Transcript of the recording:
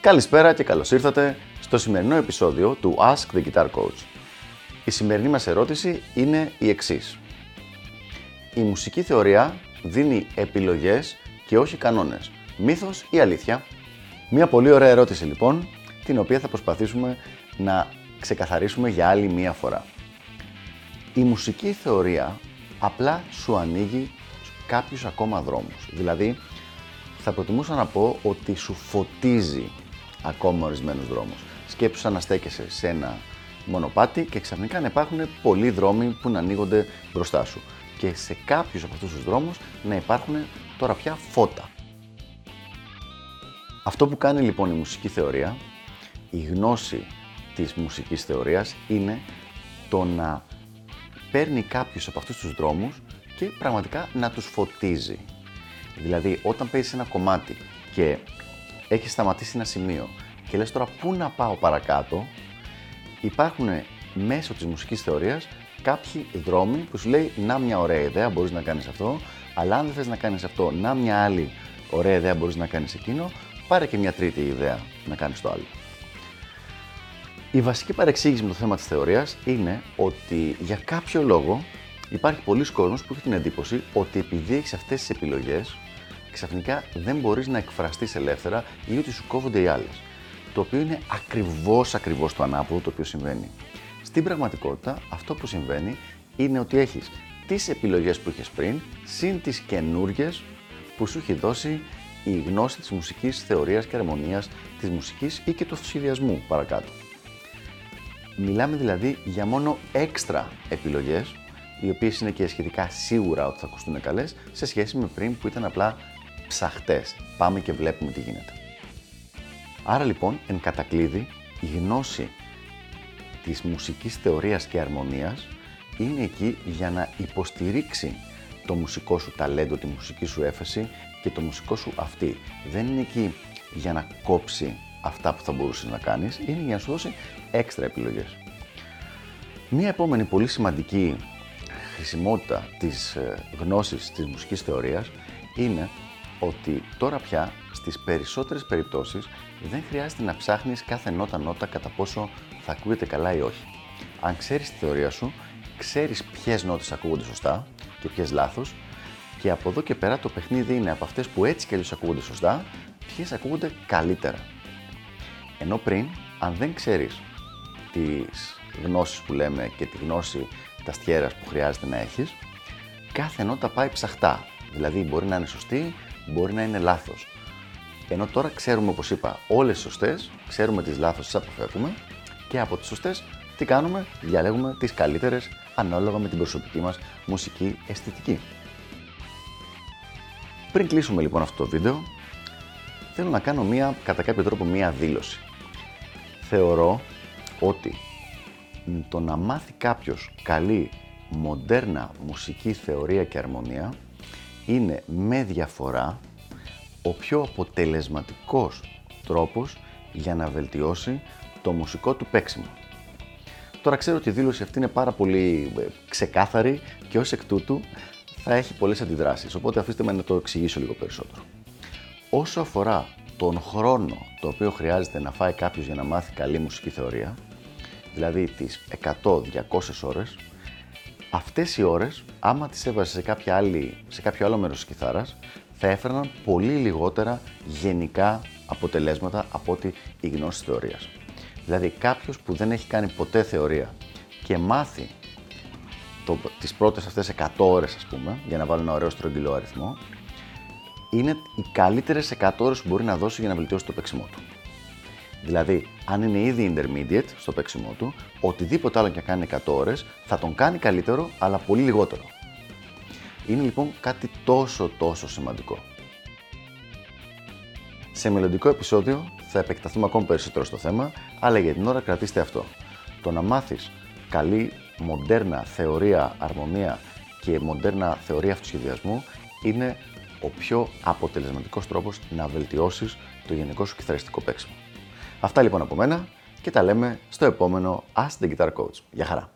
Καλησπέρα και καλώς ήρθατε στο σημερινό επεισόδιο του Ask the Guitar Coach. Η σημερινή μας ερώτηση είναι η εξής. Η μουσική θεωρία δίνει επιλογές και όχι κανόνες. Μύθος ή αλήθεια; Μια πολύ ωραία ερώτηση λοιπόν, την οποία θα προσπαθήσουμε να ξεκαθαρίσουμε για άλλη μία φορά. Η μουσική θεωρία απλά σου ανοίγει κάποιους ακόμα δρόμους. Δηλαδή, θα προτιμούσα να πω ότι σου φωτίζει ακόμα ορισμένους δρόμους. Σκέψου σαν να στέκεσαι σε ένα μονοπάτι και ξαφνικά να υπάρχουν πολλοί δρόμοι που να ανοίγονται μπροστά σου. Και σε κάποιους από αυτούς τους δρόμους να υπάρχουν τώρα πια φώτα. Αυτό που κάνει λοιπόν η μουσική θεωρία, η γνώση της μουσικής θεωρίας είναι το να παίρνει κάποιους από αυτούς τους δρόμους και πραγματικά να τους φωτίζει. Δηλαδή, όταν παίζεις ένα κομμάτι και έχει σταματήσει ένα σημείο. Και λες τώρα πού να πάω παρακάτω, υπάρχουν μέσω της μουσικής θεωρίας κάποιοι δρόμοι που σου λέει να μια ωραία ιδέα μπορείς να κάνεις αυτό, αλλά αν δεν θες να κάνεις αυτό, να μια άλλη ωραία ιδέα μπορείς να κάνεις εκείνο, πάρε και μια τρίτη ιδέα να κάνεις το άλλο. Η βασική παρεξήγηση με το θέμα της θεωρίας είναι ότι για κάποιο λόγο υπάρχει πολλοί κόσμος που έχει την εντύπωση ότι επειδή έχεις αυτές τις επιλογές, ξαφνικά δεν μπορείς να εκφραστείς ελεύθερα ή ότι σου κόβονται οι άλλες. Το οποίο είναι ακριβώς, ακριβώς το ανάποδο το οποίο συμβαίνει. Στην πραγματικότητα αυτό που συμβαίνει είναι ότι έχεις τις επιλογές που είχες πριν, συν τις καινούργιες που σου έχει δώσει η γνώση της μουσικής θεωρίας και αρμονίας, της μουσικής ή και του σχεδιασμού παρακάτω. Μιλάμε δηλαδή για μόνο έξτρα επιλογές, οι οποίες είναι και σχετικά σίγουρα ότι θα ακουστούν καλές, σε σχέση με πριν που ήταν απλά ψαχτές. Πάμε και βλέπουμε τι γίνεται. Άρα λοιπόν, εν κατακλείδη, η γνώση της μουσικής θεωρίας και αρμονίας είναι εκεί για να υποστηρίξει το μουσικό σου ταλέντο, τη μουσική σου έφεση και το μουσικό σου αυτή. Δεν είναι εκεί για να κόψει αυτά που θα μπορούσες να κάνεις, είναι για να σου δώσει έξτρα επιλογές. Μία επόμενη πολύ σημαντική χρησιμότητα της ε, γνώσης της μουσικής θεωρίας είναι ότι τώρα πια στις περισσότερες περιπτώσεις δεν χρειάζεται να ψάχνεις κάθε νότα-νότα κατά πόσο θα ακούγεται καλά ή όχι. Αν ξέρεις τη θεωρία σου, ξέρεις ποιες νότες ακούγονται σωστά και ποιες λάθος και από εδώ και πέρα το παιχνίδι είναι από αυτές που έτσι και αλλιώς ακούγονται σωστά, ποιες ακούγονται καλύτερα. Ενώ πριν, αν δεν ξέρεις τις γνώσεις που λέμε και τη γνώση ταστιέρας που χρειάζεται να έχεις, κάθε νότα πάει ψαχτά. Δηλαδή μπορεί να είναι σωστή, μπορεί να είναι λάθος. Ενώ τώρα ξέρουμε, όπως είπα, όλες τις σωστές, ξέρουμε τις λάθος, τις αποφεύγουμε και από τις σωστές τι κάνουμε, διαλέγουμε τις καλύτερες ανάλογα με την προσωπική μας μουσική αισθητική. Πριν κλείσουμε λοιπόν αυτό το βίντεο, θέλω να κάνω μία, κατά κάποιο τρόπο μία δήλωση. Θεωρώ ότι το να μάθει κάποιος καλή μοντέρνα μουσική θεωρία και αρμονία είναι με διαφορά ο πιο αποτελεσματικός τρόπος για να βελτιώσει το μουσικό του παίξιμο. Τώρα ξέρω ότι η δήλωση αυτή είναι πάρα πολύ ε, ξεκάθαρη και ως εκ τούτου θα έχει πολλές αντιδράσεις, οπότε αφήστε με να το εξηγήσω λίγο περισσότερο. Όσο αφορά τον χρόνο το οποίο χρειάζεται να φάει κάποιος για να μάθει καλή μουσική θεωρία, δηλαδή τις 100-200 ώρες, αυτές οι ώρες, άμα τις έβαζες σε, κάποια άλλη, σε κάποιο άλλο μέρος της κιθάρας, θα έφερναν πολύ λιγότερα γενικά αποτελέσματα από ότι η γνώση θεωρίας. Δηλαδή κάποιος που δεν έχει κάνει ποτέ θεωρία και μάθει το, τις πρώτες αυτές 100 ώρες ας πούμε, για να βάλει ένα ωραίο στρογγυλό αριθμό, είναι οι καλύτερες 100 ώρες που μπορεί να δώσει για να βελτιώσει το παίξιμό του. Δηλαδή, αν είναι ήδη intermediate στο παίξιμό του, οτιδήποτε άλλο και κάνει 100 ώρες θα τον κάνει καλύτερο, αλλά πολύ λιγότερο. Είναι λοιπόν κάτι τόσο τόσο σημαντικό. Σε μελλοντικό επεισόδιο θα επεκταθούμε ακόμη περισσότερο στο θέμα, αλλά για την ώρα κρατήστε αυτό. Το να μάθεις καλή μοντέρνα θεωρία αρμονία και μοντέρνα θεωρία αυτοσχεδιασμού είναι ο πιο αποτελεσματικός τρόπος να βελτιώσεις το γενικό σου κιθαριστικό παίξιμο. Αυτά λοιπόν από μένα και τα λέμε στο επόμενο Ask the Guitar Coach. Γεια χαρά!